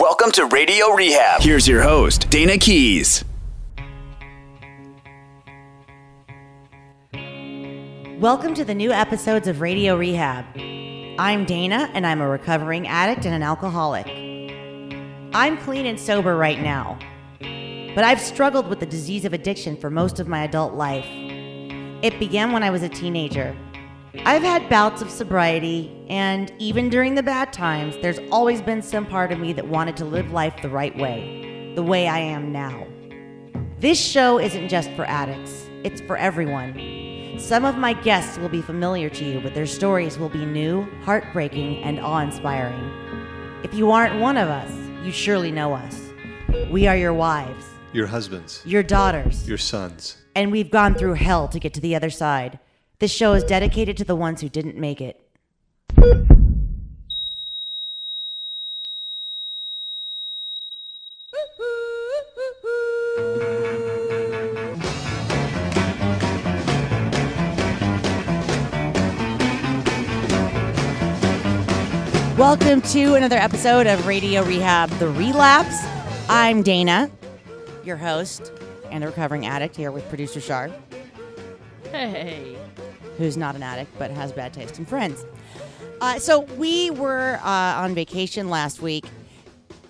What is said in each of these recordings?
Welcome to Radio Rehab. Here's your host, Dana Keys. Welcome to the new episodes of Radio Rehab. I'm Dana, and I'm a recovering addict and an alcoholic. I'm clean and sober right now, but I've struggled with the disease of addiction for most of my adult life. It began when I was a teenager. I've had bouts of sobriety, and even during the bad times, there's always been some part of me that wanted to live life the right way, the way I am now. This show isn't just for addicts, it's for everyone. Some of my guests will be familiar to you, but their stories will be new, heartbreaking, and awe inspiring. If you aren't one of us, you surely know us. We are your wives, Your husbands, your daughters, your sons. and we've gone through hell to get to the other side. This show is dedicated to the ones who didn't make it. Welcome to another episode of Radio Rehab The Relapse. I'm Dana, your host and a recovering addict here with producer Shar, Hey. Who's not an addict but has bad taste in friends. Uh, so we were uh, on vacation last week.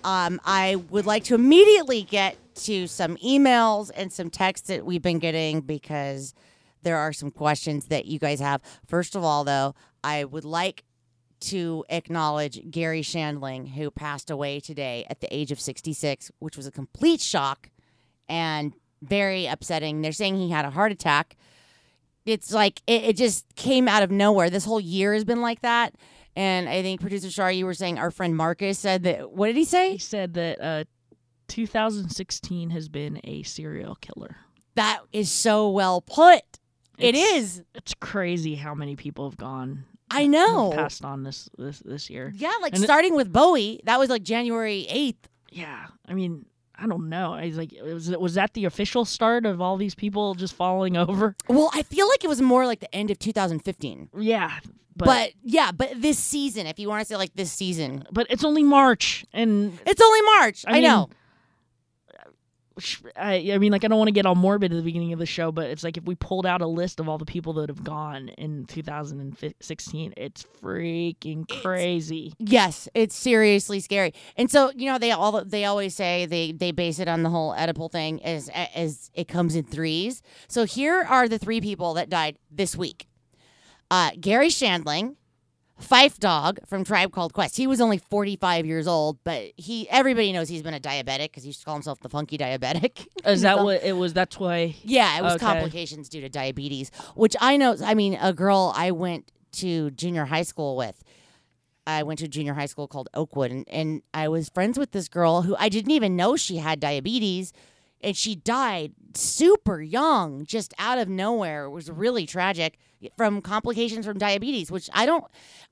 Um, I would like to immediately get to some emails and some texts that we've been getting because there are some questions that you guys have. First of all, though, I would like to acknowledge Garry Shandling, who passed away today at the age of 66, which was a complete shock and very upsetting. They're saying he had a heart attack. It's like it, it just came out of nowhere. This whole year has been like that. And I think producer Shar, you were saying our friend Marcus said that. What did he say? He said that uh, 2016 has been a serial killer. That is so well put. It It's- It's crazy how many people have gone I know. passed on this this this year. Yeah, like And it- starting with Bowie, that was like January 8th. Yeah, I mean, I don't know. I was like, was was that the official start of all these people just falling over? Well, I feel like it was more like the end of 2015. Yeah, But, but yeah, but this season, if you want to say like this season, but it's only March, and it's only March. I, I know. I, I mean, like, I don't want to get all morbid at the beginning of the show, but it's like if we pulled out a list of all the people that have gone in 2016, it's freaking crazy. Yes, it's seriously scary. And so, you know, they all they always say they they base it on the whole Oedipal thing as as it comes in threes. So here are the three people that died this week. Uh, Garry Shandling, Phife Dawg from Tribe Called Quest. He was only 45 years old, but he everybody knows he's been a diabetic because he used to call himself the funky diabetic. Is that So- what it was? That's why. Yeah, it was Okay. complications due to diabetes, which I know. I mean, a girl I went to junior high school with. I went to junior high school called Oakwood, and, and I was friends with this girl who I didn't even know she had diabetes, and she died super young, just out of nowhere. It was really tragic from complications from diabetes, which I don't.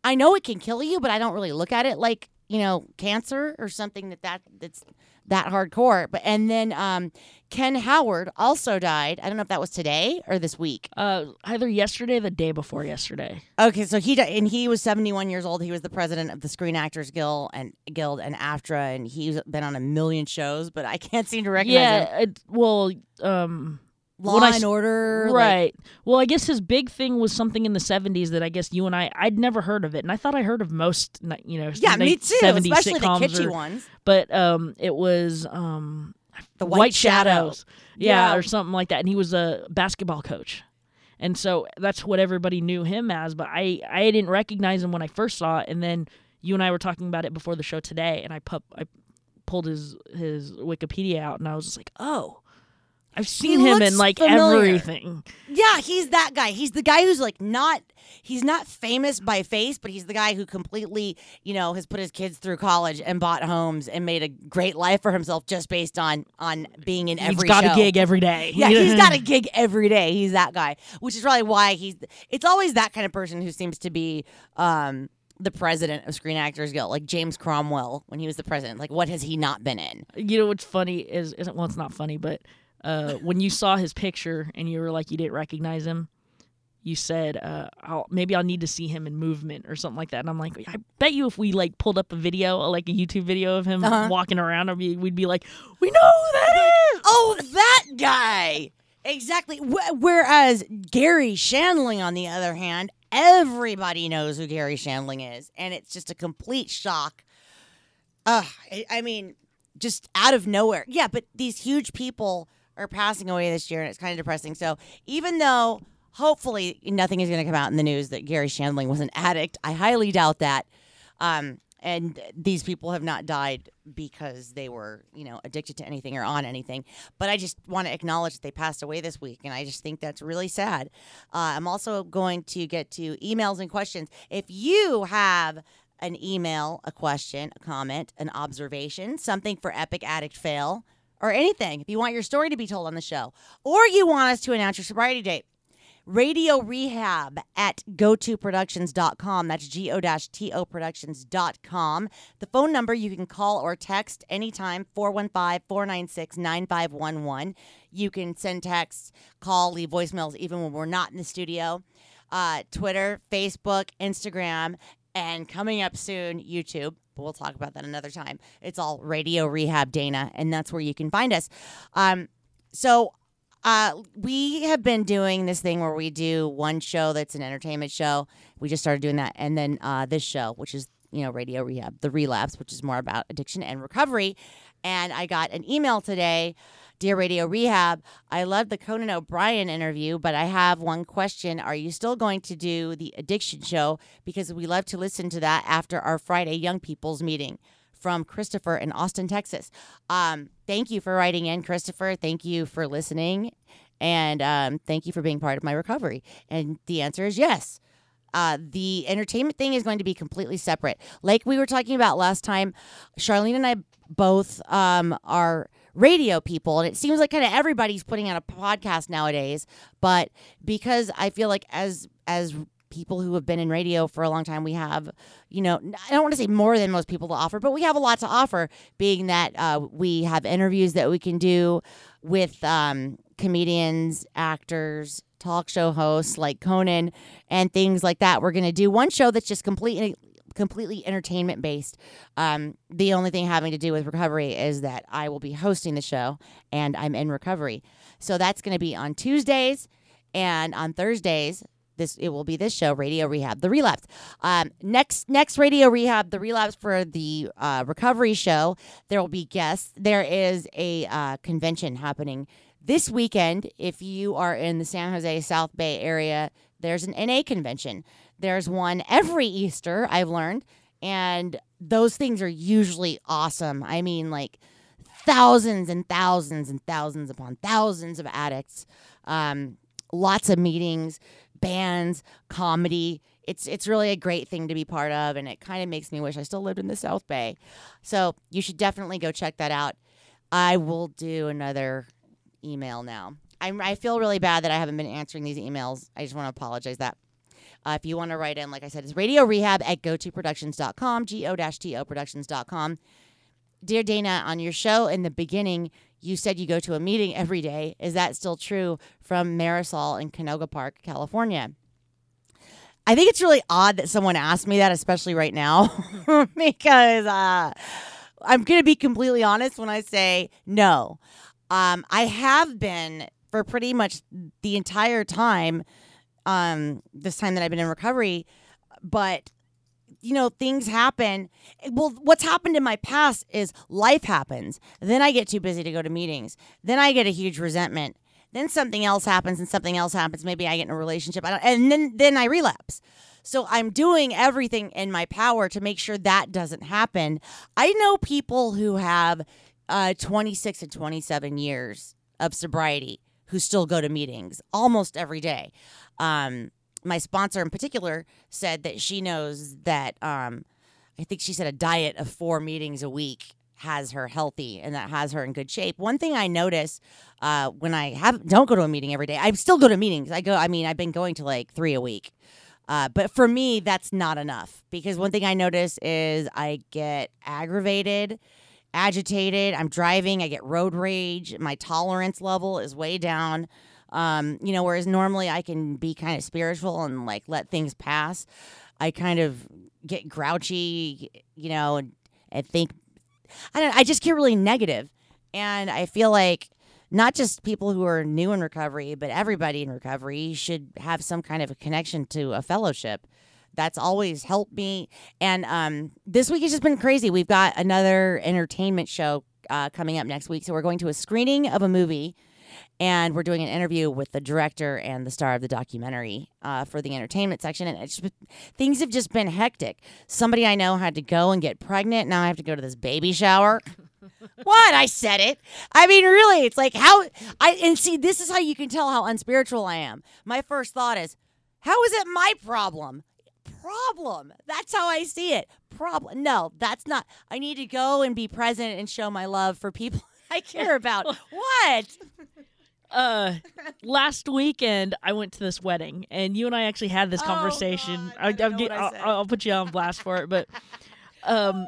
I know it can kill you, but I don't really look at it like you know cancer or something that that that's that hardcore. But and then um, Ken Howard also died. I don't know if that was today or this week. Uh, either yesterday, or the day before yesterday. Okay, so he died, and he was 71 years old. He was the president of the Screen Actors Guild and Guild and AFTRA, and he's been on a million shows, but I can't seem to recognize him. Yeah. It, well, um, Law when I and Order, like- right. well, I guess his big thing was something in the 70s that I guess you and I I'd never heard of it, and I thought I heard of most, you know, yeah, me too. 70s Especially the kitschy or- ones. But um, it was um, The White, Shadow. yeah, Yeah. or something like that, and he was a basketball coach. And so that's what everybody knew him as, but I, I didn't recognize him when I first saw it, and then you and I were talking about it before the show today, and I pu- I pulled his his Wikipedia out, and I was just like, oh, I've seen him in like familiar. everything. Yeah, he's that guy. He's the guy who's like not he's not famous by face, but he's the guy who completely, you know, has put his kids through college and bought homes and made a great life for himself just based on on being in every He's got show. a gig every day. Yeah, he's got a gig every day. He's that guy, which is probably why he's. It's always that kind of person who seems to be um, the president of Screen Actors Guild, like James Cromwell when he was the president. Like, what has he not been in? You know what's funny is isn't well, it's not funny, but uh, when you saw his picture and you were like you didn't recognize him, you said uh, I'll, maybe I'll need to see him in movement or something like that. And I'm like, I bet you if we like pulled up a video, like a YouTube video of him Uh-huh. walking around, I'd be, we'd be like, we know who that is. Oh, that guy. Exactly. Whereas Garry Shandling, on the other hand, everybody knows who Garry Shandling is, and it's just a complete shock. Uh, I, I mean, just out of nowhere. Yeah, but these huge people are passing away this year, and it's kind of depressing. So even though hopefully nothing is going to come out in the news that Garry Shandling was an addict, I highly doubt that. Um, and these people have not died because they were, you know, addicted to anything or on anything. But I just want to acknowledge that they passed away this week, and I just think that's really sad. Uh, I'm also going to get to emails and questions. If you have an email, a question, a comment, an observation, something for Epic Addict Fail, or anything, if you want your story to be told on the show, or you want us to announce your sobriety date, Radio Rehab at gotoproductions.com. That's G O T O productions.com. The phone number you can call or text anytime 415 496 9511. You can send texts, call, leave voicemails even when we're not in the studio. Uh, Twitter, Facebook, Instagram, and coming up soon, YouTube. But we'll talk about that another time. It's all Radio Rehab Dana, and that's where you can find us. Um, so uh, we have been doing this thing where we do one show that's an entertainment show. We just started doing that, and then uh, this show, which is you know Radio Rehab, the relapse, which is more about addiction and recovery. And I got an email today, dear Radio Rehab. I love the Conan O'Brien interview, but I have one question: Are you still going to do the addiction show? Because we love to listen to that after our Friday Young People's meeting from Christopher in Austin, Texas. Um, thank you for writing in, Christopher. Thank you for listening. And um, thank you for being part of my recovery. And the answer is yes. Uh, the entertainment thing is going to be completely separate. Like we were talking about last time, Charlene and I both um, are radio people, and it seems like kind of everybody's putting out a podcast nowadays. But because I feel like as as people who have been in radio for a long time, we have, you know, I don't want to say more than most people to offer, but we have a lot to offer, being that uh, we have interviews that we can do with um, comedians, actors, talk show hosts like Conan, and things like that. We're going to do one show that's just completely completely entertainment based. Um, the only thing having to do with recovery is that I will be hosting the show and I'm in recovery. So that's going to be on Tuesdays and on Thursdays. This it will be this show, Radio Rehab, the relapse. Um, next next Radio Rehab, the relapse for the uh, recovery show. There will be guests. There is a uh, convention happening this weekend. If you are in the San Jose South Bay area, there's an NA convention. There's one every Easter, I've learned. And those things are usually awesome. I mean, like thousands and thousands and thousands upon thousands of addicts. Um, lots of meetings, bands, comedy. It's it's really a great thing to be part of, and it kind of makes me wish I still lived in the South Bay. So you should definitely go check that out. I will do another email now. I'm, I feel really bad that I haven't been answering these emails. I just want to apologize that. Uh, if you want to write in, like I said, it's radio rehab at gotoproductions.com, G O T O productions.com. Dear Dana, on your show in the beginning, you said you go to a meeting every day. Is that still true from Marisol in Canoga Park, California? I think it's really odd that someone asked me that, especially right now, because uh, I'm going to be completely honest when I say no. Um, I have been for pretty much the entire time, um, this time that I've been in recovery, but you know, things happen. Well, what's happened in my past is life happens. Then I get too busy to go to meetings. Then I get a huge resentment. Then something else happens and something else happens. Maybe I get in a relationship. And then then I relapse. So I'm doing everything in my power to make sure that doesn't happen. I know people who have uh, 26 and 27 years of sobriety who still go to meetings almost every day. Um, my sponsor in particular said that she knows that um, I think she said a diet of four meetings a week has her healthy and that has her in good shape. One thing I notice uh, when I have don't go to a meeting every day, I still go to meetings. I go. I mean, I've been going to like three a week. Uh, but for me, that's not enough because one thing I notice is I get aggravated, agitated. I'm driving, I get road rage. My tolerance level is way down. Um, you know, whereas normally I can be kind of spiritual and like let things pass. I kind of get grouchy, you know, and, and think I don't. I just get really negative. negative, and I feel like not just people who are new in recovery, but everybody in recovery should have some kind of a connection to a fellowship. That's always helped me. And um, this week has just been crazy. We've got another entertainment show uh, coming up next week. So we're going to a screening of a movie and we're doing an interview with the director and the star of the documentary uh, for the entertainment section. And just, things have just been hectic. Somebody I know had to go and get pregnant. Now I have to go to this baby shower. what? I said it. I mean, really, it's like how I and see. This is how you can tell how unspiritual I am. My first thought is, how is it my problem? Problem. That's how I see it. Problem. No, that's not. I need to go and be present and show my love for people I care about. what? uh last weekend I went to this wedding and you and I actually had this Oh, conversation. God, I, I I'm get, I I'll. I'll put you on blast for it, but um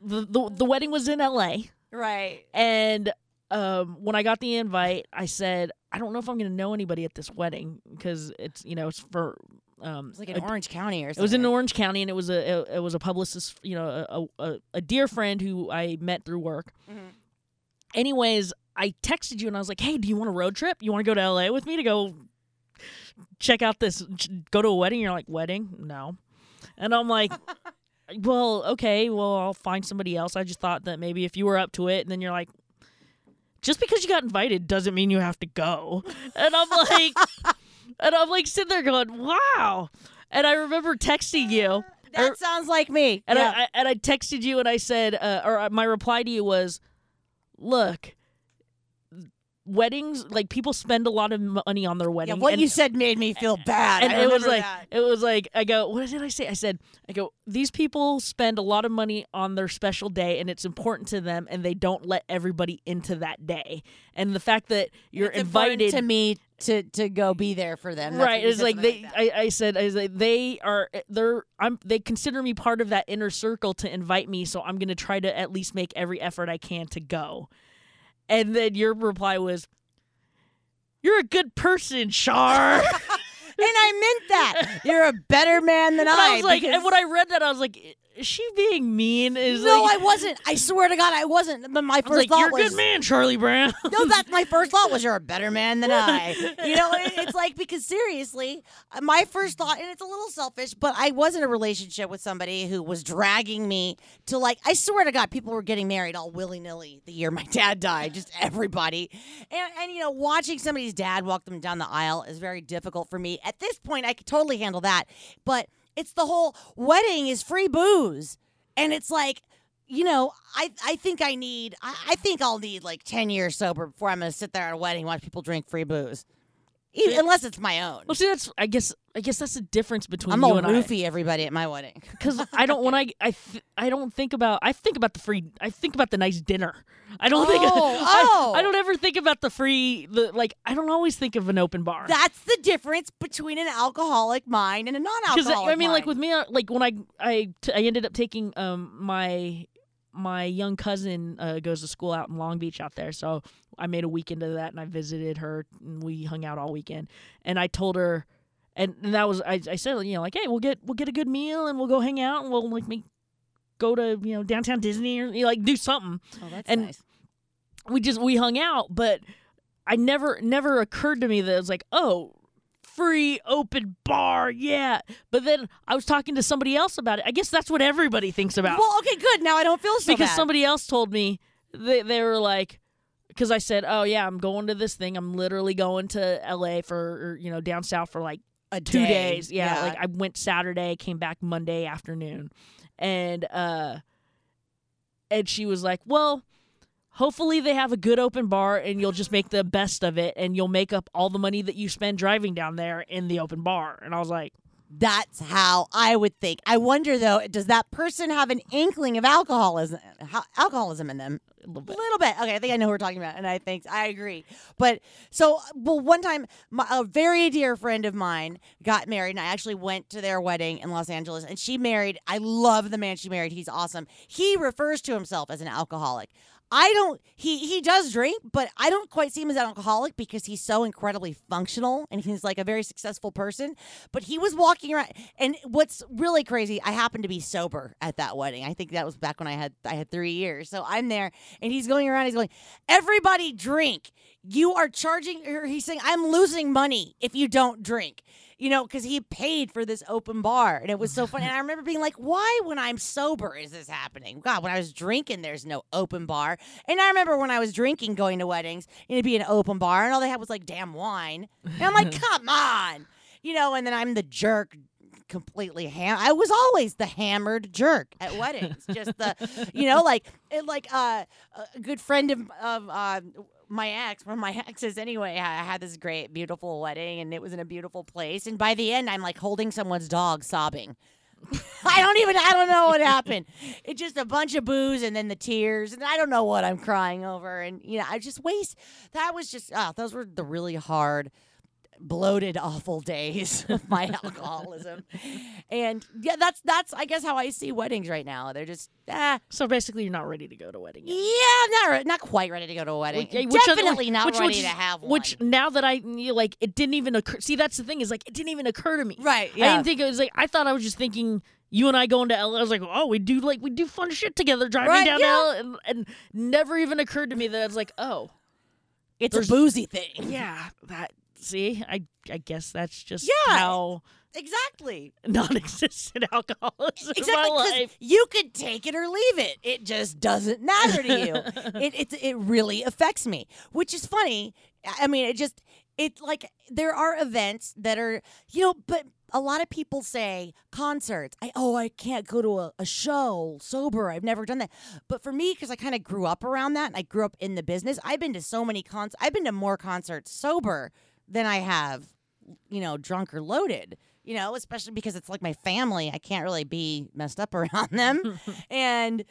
the, the the wedding was in LA Right. and um when I got the invite I said I don't know if I'm going to know anybody at this wedding because it's you know it's for um It's like in a- Orange County or something. it was in Orange County, and it was a it, it was a publicist, you know, a, a a dear friend who I met through work. Mhm. Anyways, I texted you and I was like, "Hey, do you want a road trip? You want to go to LA with me to go check out this? Go to a wedding?" You're like, "Wedding? No," and I'm like. Well, okay. Well, I'll find somebody else. I just thought that maybe if you were up to it, and then you're like, just because you got invited doesn't mean you have to go. And I'm like, and I'm like sitting there going, wow. And I remember texting you, uh, That or- sounds like me. and yeah. I, I and I texted you, and I said, uh, or uh, my reply to you was, look. Weddings, like people spend a lot of money on their wedding. yeah, what and, you said made me feel bad. and I it was like that. it was like I go, what did I say? I said, I go, these people spend a lot of money on their special day and it's important to them and they don't let everybody into that day. And the fact that you're It's invited to me to to go be there for them. That's right it's like they that. I, I said i was like they are eh, they're i'm they consider me part of that inner circle to invite me so i'm gonna try to at least make every effort i can to go and then your reply was you're a good person and and I meant that. You're a better man than I. i was like because- and when i read that i was like is she being mean is no, like, I wasn't. I swear to God, I wasn't. But my first was like thought you're a was, good man charlie brown no, that's my first thought was you're a better man than I. You know, it- it's like because seriously, my first thought, and it's a little selfish, but I was in a relationship with somebody who was dragging me to like. I swear to God, people were getting married all willy nilly the year my dad died. Just everybody, and and you know, watching somebody's dad walk them down the aisle is very difficult for me. At this point, I could totally handle that, but it's the whole wedding is free booze, and it's like you know, I I think I need I, I think I'll need like ten years sober before I'm gonna sit there at a wedding and watch people drink free booze. Even, unless it's my own. well see that's i guess i guess that's the difference between I'm you and i everybody at my wedding. because I don't when I I th- I don't think about I think about the free I think about the nice dinner. I don't think Oh, I, oh. I don't ever think about the free the like I don't always think of an open bar. That's the difference between an alcoholic mind and a non-alcoholic Because I mean, like with me, like when I I t- I ended up taking um my my young cousin uh, goes to school out in Long Beach out there, so I made a weekend of that, and I visited her, and we hung out all weekend, and I told her, and, and that was I, I said you know like hey we'll get we'll get a good meal and we'll go hang out and we'll like make go to you know downtown Disney or you know, like do something. oh, that's and- nice. we just we hung out, but I never never occurred to me that it was like, oh, free open bar, yeah. But then I was talking to somebody else about it. I guess that's what everybody thinks about. Well, okay, good. Now I don't feel so because bad. somebody else told me they they were like because I said, "Oh yeah, I'm going to this thing. I'm literally going to LA for or, you know down south for like a two day. days. Yeah, like I went Saturday, came back Monday afternoon, and uh, and she was like, "Well, hopefully they have a good open bar, and you'll just make the best of it, and you'll make up all the money that you spend driving down there in the open bar." And I was like, That's how I would think. I wonder though, does that person have an inkling of alcoholism, ho- alcoholism in them? little bit. little bit. Okay, I think I know who we're talking about, and I think I agree. But so, well, one time, my, a very dear friend of mine got married, and I actually went to their wedding in Los Angeles. And she married. I love the man she married. He's awesome. He refers to himself as an alcoholic. I don't. He he does drink, but I don't quite see him as an alcoholic because he's so incredibly functional and he's like a very successful person. But he was walking around, and what's really crazy, I happened to be sober at that wedding. I think that was back when I had I had three years. So I'm there, and he's going around. He's going, everybody drink. You are charging. Or he's saying, I'm losing money if you don't drink you know, because he paid for this open bar. And it was so funny. And I remember being like, why, when I'm sober, is this happening? God, when I was drinking, there's no open bar. And I remember when I was drinking, going to weddings, and it'd be an open bar, and all they had was like damn wine. And I'm like, come on. You know, and then I'm the jerk completely ham. I was always the hammered jerk at weddings. Just the, you know, like it, like uh, a good friend of of uh, my ex, one of my exes anyway. I had this great, beautiful wedding, and it was in a beautiful place. And by the end, I'm like holding someone's dog, sobbing. I don't even I don't know what happened. It's just a bunch of booze and then the tears and I don't know what I'm crying over and you know I just waste that was just oh those were the really hard bloated awful days of my alcoholism. And yeah that's that's I guess how I see weddings right now. They're just ah So basically, you're not ready to go to a wedding. Yet. yeah, not re- not quite ready to go to a wedding. Which- which- Definitely not which- ready which- to have one. Which now that I you know, like, it didn't even occur. See, that's the thing is like, it didn't even occur to me. Right, I didn't think it was like. I thought I was just thinking. You and I going to LA. I was like, oh, we do like we do fun shit together, driving Right, down yeah. LA, and, and never even occurred to me that it's like, oh, it's a boozy thing. yeah, that. See, I I guess that's just Yeah. how Exactly. non-existent alcoholism in Exactly. my 'cause life. You could take it or leave it. It just doesn't matter to you. it, it it really affects me, which is funny. I mean, it just it like there are events that are you know, but a lot of people say concerts. I oh I can't go to a, a show sober. I've never done that. But for me, because I kind of grew up around that, and I grew up in the business, I've been to so many cons. I've been to more concerts sober than I have, you know, drunk or loaded. You know, especially because it's like my family. I can't really be messed up around them, and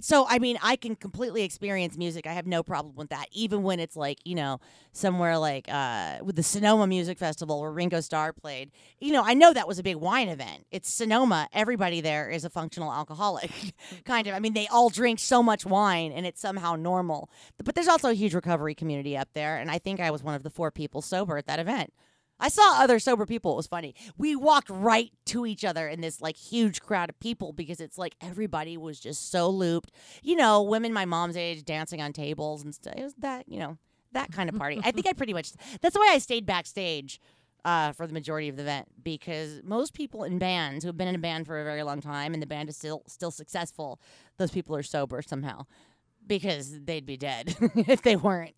so I mean, I can completely experience music. I have no problem with that, even when it's like you know somewhere like uh, with the Sonoma Music Festival where Ringo Starr played. You know, I know that was a big wine event. It's Sonoma. Everybody there is a functional alcoholic, kind of. I mean, they all drink so much wine, and it's somehow normal. But there's also a huge recovery community up there, and I think I was one of the four people sober at that event. I saw other sober people. It was funny. We walked right to each other in this like huge crowd of people because it's like everybody was just so looped. You know, women my mom's age dancing on tables and stuff. It was that, you know, that kind of party. I think I pretty much that's why I stayed backstage uh, for the majority of the event because most people in bands who have been in a band for a very long time and the band is still still successful, those people are sober somehow because they'd be dead if they weren't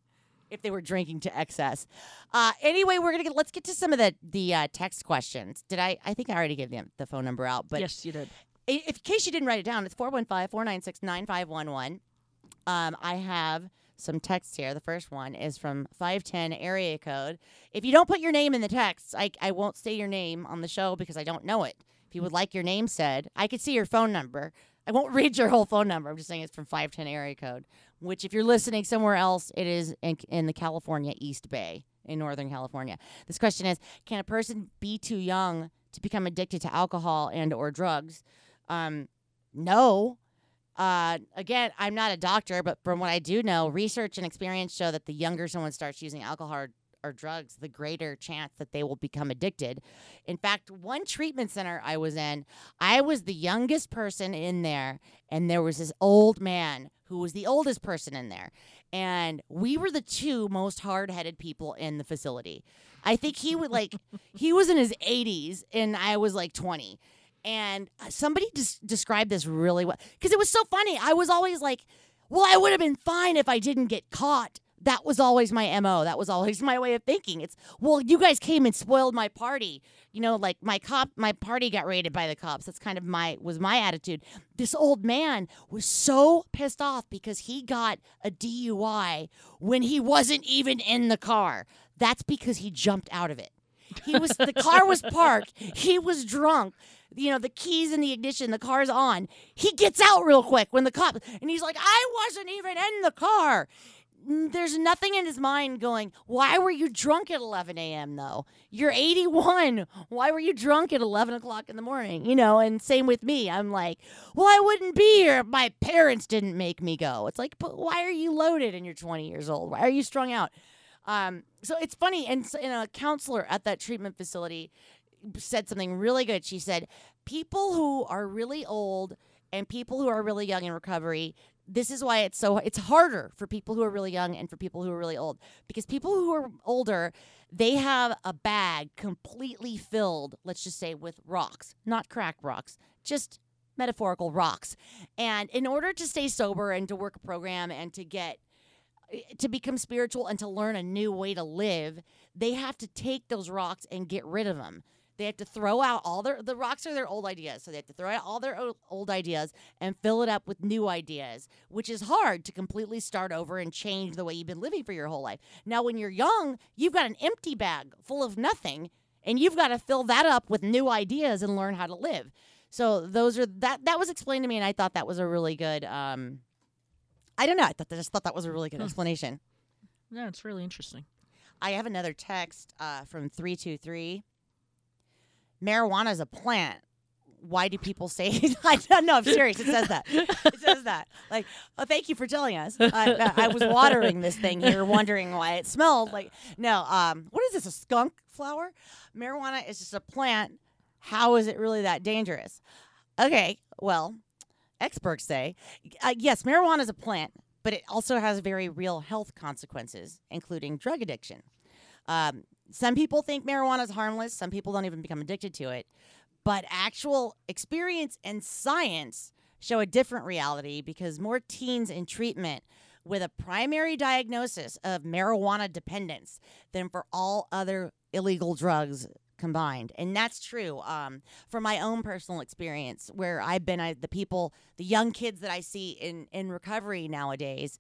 if they were drinking to excess. Uh, anyway, we're gonna get let's get to some of the the uh, text questions. Did I? I think I already gave them the phone number out, but yes, you did. if in case you didn't write it down, it's 415-496-9511. Um, I have some texts here. The first one is from 510 area code. If you don't put your name in the text, I, I won't say your name on the show because I don't know it. If you would like your name said, I could see your phone number. I won't read your whole phone number. I'm just saying it's from 510 area code, which if you're listening somewhere else, it is in, in the California East Bay in Northern California. This question is, can a person be too young to become addicted to alcohol and or drugs? Um, no. Uh, again, I'm not a doctor, but from what I do know, research and experience show that the younger someone starts using alcohol or, or drugs, the greater chance that they will become addicted. In fact, one treatment center I was in, I was the youngest person in there, and there was this old man who was the oldest person in there. And we were the two most hard headed people in the facility. I think he would like, he was in his 80s, and I was like 20 and uh, somebody des- described this really well because it was so funny. I was always like, "Well, I would have been fine if I didn't get caught." That was always my mo. That was always my way of thinking. It's well, you guys came and spoiled my party. You know, like my cop, my party got raided by the cops. That's kind of my was my attitude. This old man was so pissed off because he got a DUI when he wasn't even in the car. That's because he jumped out of it. He was the car was parked. He was drunk. you know, the keys in the ignition, the car's on. He gets out real quick when the cop, and he's like, I wasn't even in the car. There's nothing in his mind going, why were you drunk at 11 a.m. though? You're 81. Why were you drunk at 11 o'clock in the morning? You know, and same with me. I'm like, well, I wouldn't be here if my parents didn't make me go. It's like, but why are you loaded and you're 20 years old? Why are you strung out? Um, so it's funny, and, and a counselor at that treatment facility said something really good. She said, people who are really old and people who are really young in recovery, this is why it's so it's harder for people who are really young and for people who are really old because people who are older they have a bag completely filled let's just say with rocks not crack rocks just metaphorical rocks and in order to stay sober and to work a program and to get to become spiritual and to learn a new way to live, they have to take those rocks and get rid of them. They have to throw out all their the rocks are their old ideas, so they have to throw out all their old ideas and fill it up with new ideas, which is hard to completely start over and change the way you've been living for your whole life. Now, when you're young, you've got an empty bag full of nothing, and you've got to fill that up with new ideas and learn how to live. So those are that that was explained to me, and I thought that was a really good. Um, I don't know. I thought I just thought that was a really good explanation. Yeah, it's really interesting. I have another text uh, from three two three. Marijuana is a plant. Why do people say? I don't know. I'm serious. It says that. It says that. Like, oh, thank you for telling us. I, I was watering this thing here, wondering why it smelled like. No. Um. What is this? A skunk flower? Marijuana is just a plant. How is it really that dangerous? Okay. Well, experts say uh, yes, marijuana is a plant, but it also has very real health consequences, including drug addiction. Um, some people think marijuana is harmless. Some people don't even become addicted to it. But actual experience and science show a different reality because more teens in treatment with a primary diagnosis of marijuana dependence than for all other illegal drugs combined. And that's true um, from my own personal experience where I've been I, the people, the young kids that I see in, in recovery nowadays,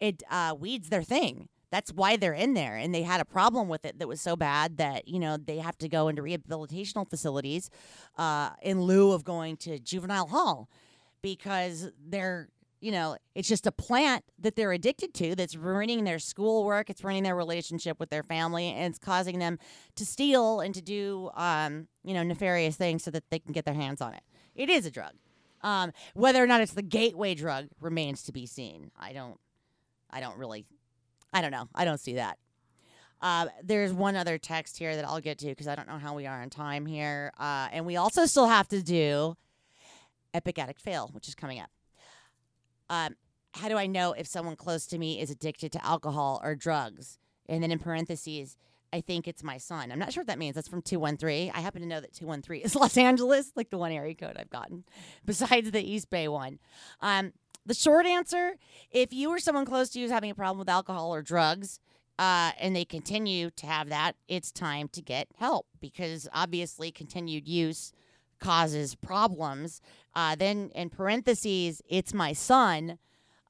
it uh, weed's their thing. That's why they're in there. And they had a problem with it that was so bad that, you know, they have to go into rehabilitational facilities uh, in lieu of going to juvenile hall because they're, you know, it's just a plant that they're addicted to that's ruining their schoolwork. It's ruining their relationship with their family. And it's causing them to steal and to do, um, you know, nefarious things so that they can get their hands on it. It is a drug. Um, whether or not it's the gateway drug remains to be seen. I don't, I don't really I don't know. I don't see that. Uh, there's one other text here that I'll get to because I don't know how we are on time here. Uh, and we also still have to do Epic Addict Fail, which is coming up. Um, how do I know if someone close to me is addicted to alcohol or drugs? And then in parentheses, I think it's my son. I'm not sure what that means. That's from 213. I happen to know that 213 is Los Angeles, like the one area code I've gotten, besides the East Bay one. Um, the short answer if you or someone close to you is having a problem with alcohol or drugs, uh, and they continue to have that, it's time to get help because obviously continued use causes problems. Uh, then in parentheses, it's my son.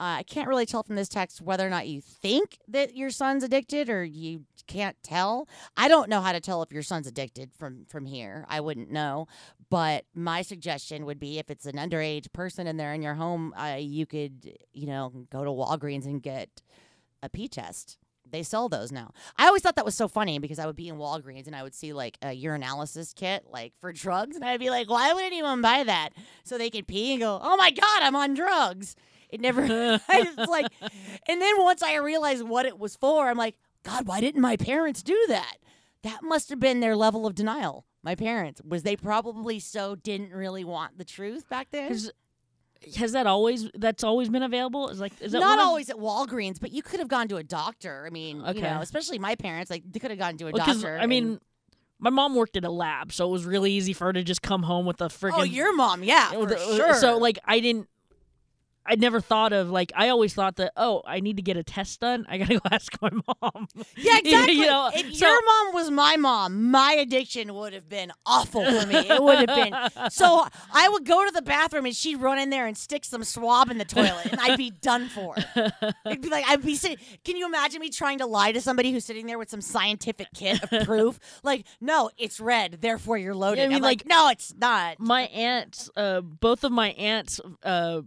Uh, I can't really tell from this text whether or not you think that your son's addicted or you can't tell. I don't know how to tell if your son's addicted from from here. I wouldn't know. But my suggestion would be if it's an underage person and they're in your home, uh, you could, you know, go to Walgreens and get a P test. They sell those now. I always thought that was so funny because I would be in Walgreens and I would see like a urinalysis kit, like for drugs, and I'd be like, why would anyone buy that? So they could pee and go, oh my God, I'm on drugs. It never, it's like, and then once I realized what it was for, I'm like, God, why didn't my parents do that? That must have been their level of denial. My parents was they probably so didn't really want the truth back then. has that always that's always been available? Is like is that Not of- always at Walgreens, but you could have gone to a doctor. I mean, Okay. you know, especially my parents, like they could have gone to a Well, doctor. I mean, and- my mom worked at a lab, so it was really easy for her to just come home with a freaking. oh, your mom, yeah, for uh, sure. So like I didn't. I never thought of like I always thought that oh I need to get a test done I gotta go ask my mom. Yeah, exactly. you know, if so- your mom was my mom, my addiction would have been awful for me. It would have been. So I would go to the bathroom and she'd run in there and stick some swab in the toilet, and I'd be done for. It'd be like I'd be sitting. Can you imagine me trying to lie to somebody who's sitting there with some scientific kit of proof? Like, no, it's red, therefore you're loaded. Yeah, I mean, I'm like, like- no, it's not. my aunts, uh, both of my aunts, uh,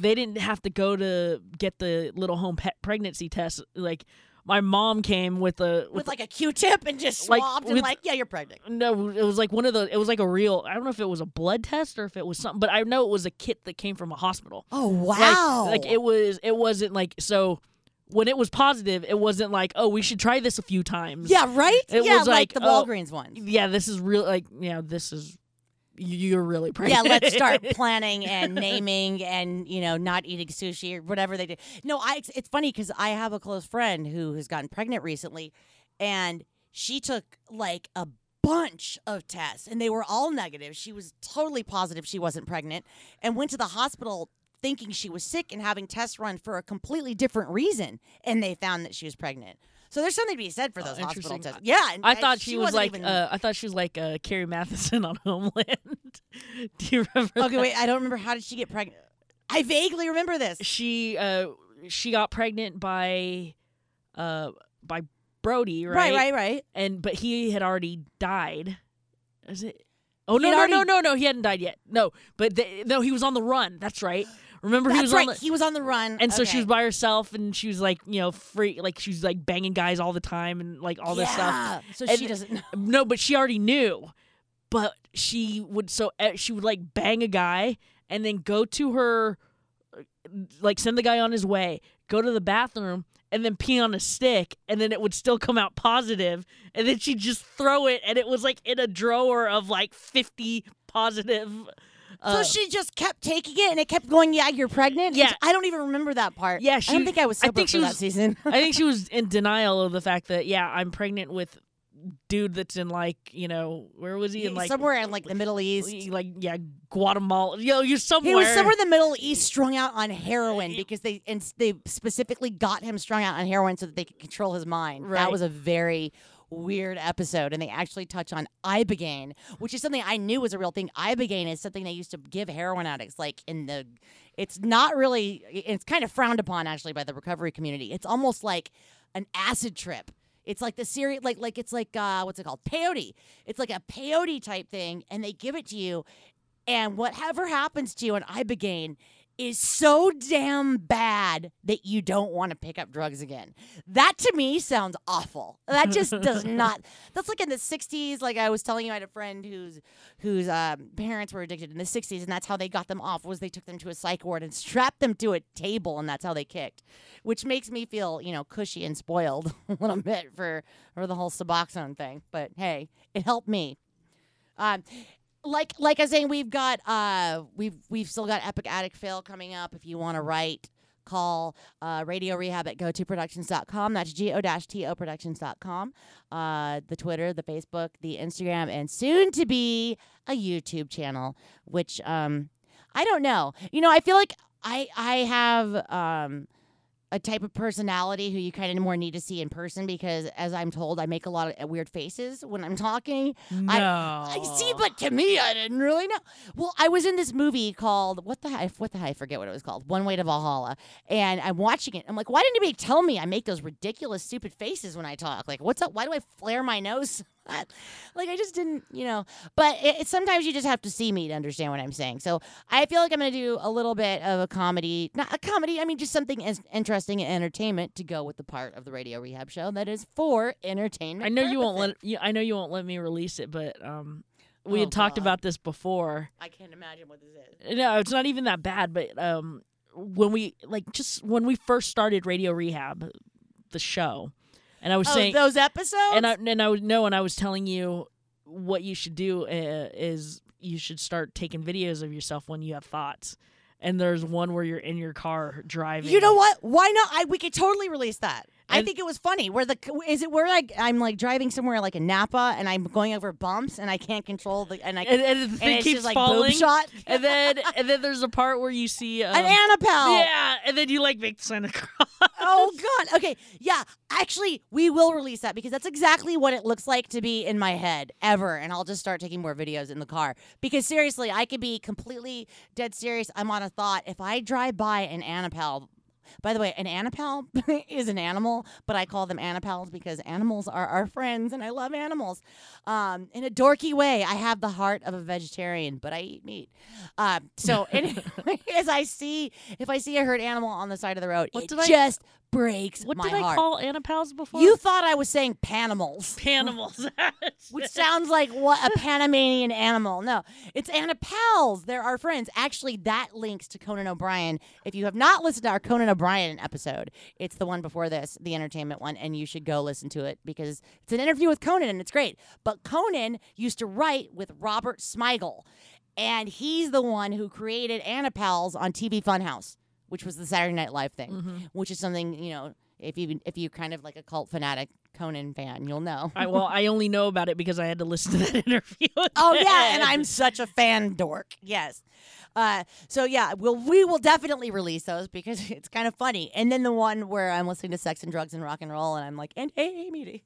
they didn't have to go to get the little home pet pregnancy test. Like my mom came with a With like a Q-tip and just Like, swabbed and like, yeah, you're pregnant. no, it was like one of the. It was like a real. I don't know if it was a blood test or if it was something, but I know it was a kit that came from a hospital. Oh wow! Like, it was. It wasn't like so. When it was positive, it wasn't like, oh, we should try this a few times. yeah, right. It yeah, was like, the oh, Walgreens ones. yeah. This is real. Like, yeah, this is. You're really pregnant. Yeah, let's start planning and naming and you know not eating sushi or whatever they do. No, I it's, it's funny because I have a close friend who has gotten pregnant recently, and she took like a bunch of tests and they were all negative. She was totally positive she wasn't pregnant and went to the hospital thinking she was sick and having tests run for a completely different reason and they found that she was pregnant. So there's something to be said for those hospital interesting. tests. Yeah, and- I thought she, was wasn't like even- uh, I thought she was like uh, Carrie Mathison on Homeland. Do you remember? Okay, that? wait. I don't remember how did she get pregnant. I vaguely remember this. She uh she got pregnant by uh by Brody, right? Right, right, right. And but he had already died. Is it? Oh no He no no already- no no he hadn't died yet. No, but they, no he was on the run. That's right. Remember he was right. on the he was on the run, and so she was by herself and she was like you know free like she was like banging guys all the time and like all this stuff. So And- she doesn't. know. No, but she already knew. But she would so uh, she would like bang a guy and then go to her, like send the guy on his way, go to the bathroom, and then pee on a stick, and then it would still come out positive, and then she'd just throw it, and it was like in a drawer of like fifty positive. Uh, so she just kept taking it, and it kept going. Yeah, you're pregnant. Yeah. I don't even remember that part. Yeah, I she- don't think I was I sober think for she that was- season. I think she was in denial of the fact that yeah, I'm pregnant with dude that's in like you know where was he in like somewhere in like the Middle East. like yeah Guatemala you know you're somewhere He was somewhere in the Middle East, strung out on heroin because they and they specifically got him strung out on heroin so that they could control his mind. That was a very weird episode, and they actually touch on ibogaine, which is something I knew was a real thing. Ibogaine is something they used to give heroin addicts, like in the. It's not really. It's kind of frowned upon actually by the recovery community. It's almost like an acid trip. It's like the serious, like like it's like uh, what's it called? Peyote. It's like a peyote type thing, and they give it to you, and whatever happens to you on ibogaine is so damn bad that you don't want to pick up drugs again. That to me sounds awful. That just does not. That's like in the '60s. Like I was telling you, I had a friend whose whose um, parents were addicted in the '60s, and that's how they got them off. Was they took them to a psych ward and strapped them to a table, and that's how they kicked. Which makes me feel, you know, cushy and spoiled a little bit for for the whole Suboxone thing. But hey, it helped me. Um, like like I was saying, we've got uh we've we've still got Epic Addict Fail coming up. If you want to write, call uh, Radio Rehab at gotoproductions.com. That's G O dash T O productions.com. Uh, the Twitter, the Facebook, the Instagram, and soon to be a YouTube channel, which um I don't know. You know, I feel like I I have um a type of personality who you kind of more need to see in person because as I'm told I make a lot of uh, weird faces when I'm talking. no I see, but to me, I didn't really know. Well, I was in this movie called what the heck? What the heck? I forget what it was called. One Way to Valhalla, and I'm watching it. I'm like, why didn't anybody tell me I make those ridiculous, stupid faces when I talk? Like, what's up? Why do I flare my nose? like, I just didn't, you know. But it, it- sometimes you just have to see me to understand what I'm saying. So I feel like I'm going to do a little bit of a comedy, not a comedy. I mean, just something as interesting and entertainment to go with the part of the radio rehab show that is for entertainment. I know you won't let you, I know you won't let me release it, but um, we Oh, had talked about this before. I can't imagine what this is. No, it's not even that bad, but um, when we like just when we first started Radio Rehab, the show, and I was Oh, saying, those episodes. and I and I was no, and I was telling you what you should do uh, is you should start taking videos of yourself when you have thoughts. And there's one where you're in your car driving. you know what? Why not? I we could totally release that. I think it was funny. Where the is it where like I'm like driving somewhere like a Napa and I'm going over bumps and I can't control the and I and, and the thing it's keeps just like falling. boob shot. and then and then there's a part where you see um, An Annapelle. Yeah, and then you like make the sign of the cross. Oh God. Okay. Yeah. Actually, we will release that because that's exactly what it looks like to be in my head ever. And I'll just start taking more videos in the car because seriously, I could be completely dead serious. I'm on a thought. If I drive by an Annapelle. By the way, an Annapelle is an animal, but I call them Annapelles because animals are our friends and I love animals. Um, in a dorky way, I have the heart of a vegetarian, but I eat meat. Um, so as I see, if I see a hurt animal on the side of the road, What it did I- just breaks What my did I heart. call Annapals before? You thought I was saying panimals, Panimals. which sounds like what a Panamanian animal. No, it's Annapels. They're our friends. Actually, that links to Conan O'Brien. If you have not listened to our Conan O'Brien episode, it's the one before this, the entertainment one, and you should go listen to it because it's an interview with Conan and it's great. But Conan used to write with Robert Smigel, and he's the one who created Annapels on TV Funhouse, which was the Saturday Night Live thing Mm-hmm. which is something you know if you if you kind of like a cult fanatic Conan fan, you'll know. I, well, I only know about it because I had to listen to that interview. oh yeah, and I'm such a fan dork. Yes. Uh, so yeah, we'll we will definitely release those because it's kind of funny. And then the one where I'm listening to sex and drugs and rock and roll, and I'm like, and hey meetings.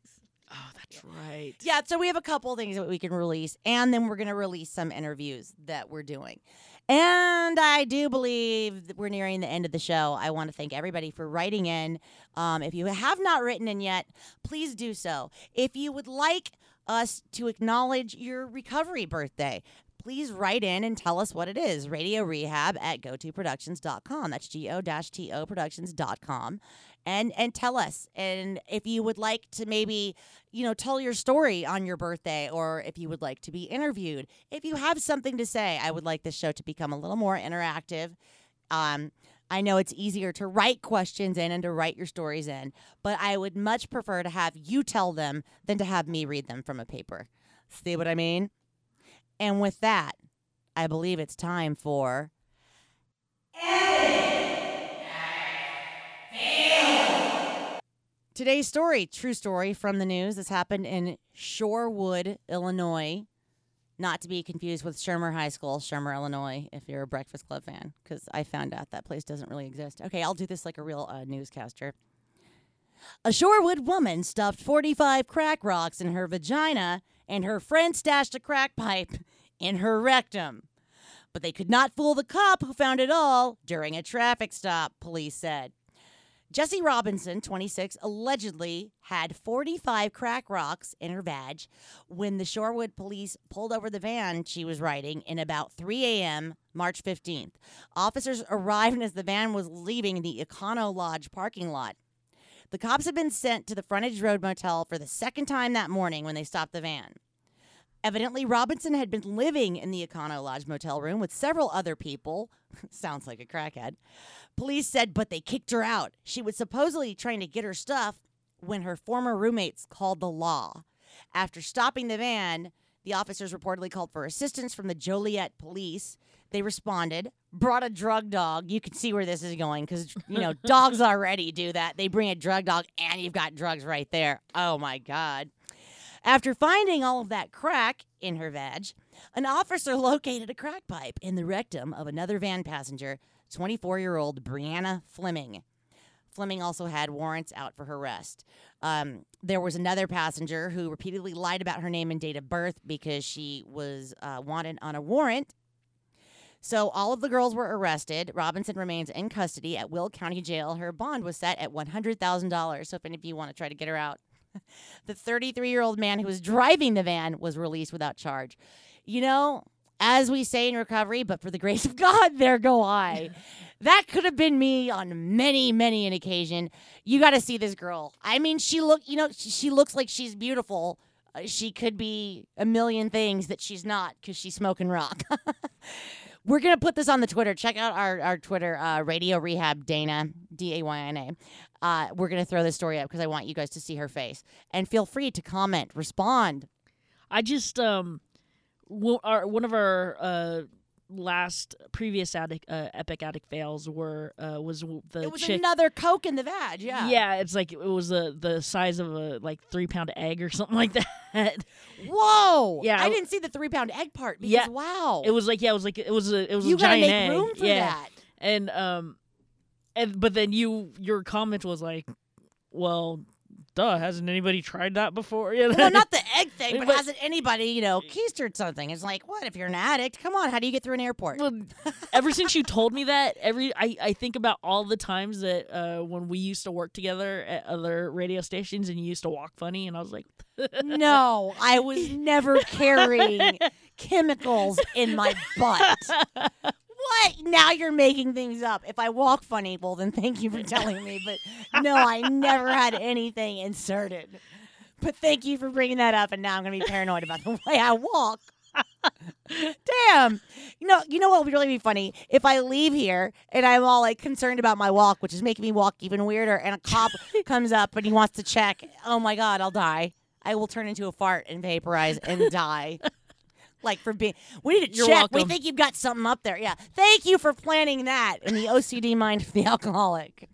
Oh, that's right. Yeah, so we have a couple things that we can release, and then we're going to release some interviews that we're doing. And I do believe we're nearing the end of the show. I want to thank everybody for writing in. Um, if you have not written in yet, please do so. If you would like us to acknowledge your recovery birthday, please write in and tell us what it is. Radio Rehab at gotoproductions.com. That's G O T O productions.com. And, and tell us. And if you would like to maybe you know, tell your story on your birthday or if you would like to be interviewed. If you have something to say, I would like this show to become a little more interactive. Um, I know it's easier to write questions in and to write your stories in, but I would much prefer to have you tell them than to have me read them from a paper. See what I mean? And with that, I believe it's time for. Today's story, true story from the news. This happened in Shorewood, Illinois. Not to be confused with Shermer High School, Shermer, Illinois, if you're a Breakfast Club fan, because I found out that place doesn't really exist. Okay, I'll do this like a real uh, newscaster. A Shorewood woman stuffed 45 crack rocks in her vagina, and her friend stashed a crack pipe in her rectum. But they could not fool the cop who found it all during a traffic stop, police said. Jessie Robinson, 26, allegedly had 45 crack rocks in her vag when the Shorewood police pulled over the van she was riding in about 3 a.m. March 15th. Officers arrived as the van was leaving the Econo Lodge parking lot. The cops had been sent to the Frontage Road Motel for the second time that morning when they stopped the van. Evidently, Robinson had been living in the Econo Lodge motel room with several other people. Sounds like a crackhead. Police said, but they kicked her out. She was supposedly trying to get her stuff when her former roommates called the law. After stopping the van, the officers reportedly called for assistance from the Joliet police. They responded, brought a drug dog. You can see where this is going because, you know, dogs already do that. They bring a drug dog and you've got drugs right there. Oh my God. After finding all of that crack in her vag, an officer located a crack pipe in the rectum of another van passenger, 24 year old Brianna Fleming. Fleming also had warrants out for her arrest. Um, there was another passenger who repeatedly lied about her name and date of birth because she was uh, wanted on a warrant. So all of the girls were arrested. Robinson remains in custody at Will County Jail. Her bond was set at $100,000. So if any of you want to try to get her out, the 33 year old man who was driving the van was released without charge. You know, as we say in recovery, but for the grace of God, there go I. that could have been me on many, many an occasion. You got to see this girl. I mean, she look, you know, she, looks like she's beautiful. Uh, she could be a million things that she's not because she's smoking rock. We're gonna put this on the Twitter. Check out our our Twitter, uh, Radio Rehab Dayna D A Y N A. Uh, we're gonna throw this story up because I want you guys to see her face and feel free to comment, respond. I just um, wo- our, one of our uh, last previous addict, uh, epic addict fails were uh, was the It was chick. another Coke in the vag. Yeah. yeah, it's like it was the the size of a like three pound egg or something like that. Whoa. Yeah, I I- didn't see the three pound egg part. Because, Yeah, wow. it was like yeah, it was like it was a it was you a gotta giant make egg. room for yeah. that. and um and but then you your comment was like well duh hasn't anybody tried that before yeah well, not the egg thing, but, But- hasn't anybody, you know, keistered something? It's like, what if you're an addict? Come on, how do you get through an airport? well, ever since you told me that every I, I think about all the times that uh when we used to work together at other radio stations and you used to walk funny and i was like no, I was never carrying chemicals in my butt. What? Now you're making things up. If I walk funny, well, then thank you for telling me. But no, I never had anything inserted. But thank you for bringing that up. And now I'm going to be paranoid about the way I walk. Damn. You know, you know what would really be funny? If I leave here and I'm all like concerned about my walk, which is making me walk even weirder, and a cop comes up and he wants to check. Oh my God, I'll die. I will turn into a fart and vaporize and die. Like for being, we need to You're check. We think you've got something up there. Yeah. Thank you for planning that in the OCD mind of the alcoholic.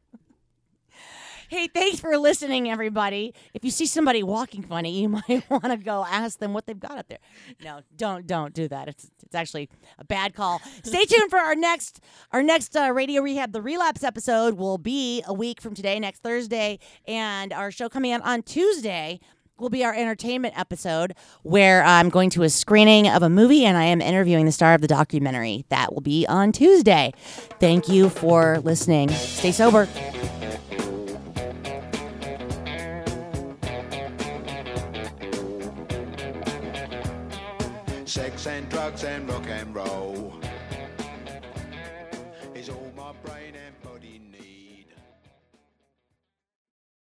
Hey, thanks for listening, everybody. If you see somebody walking funny, you might want to go ask them what they've got up there. No, don't don't do that. It's it's actually a bad call. Stay tuned for our next our next uh, radio rehab. The relapse episode will be a week from today, next Thursday, and our show coming out on Tuesday will be our entertainment episode where I'm going to a screening of a movie and I am interviewing the star of the documentary. That will be on Tuesday. Thank you for listening. Stay sober. Sex and drugs and rock and roll.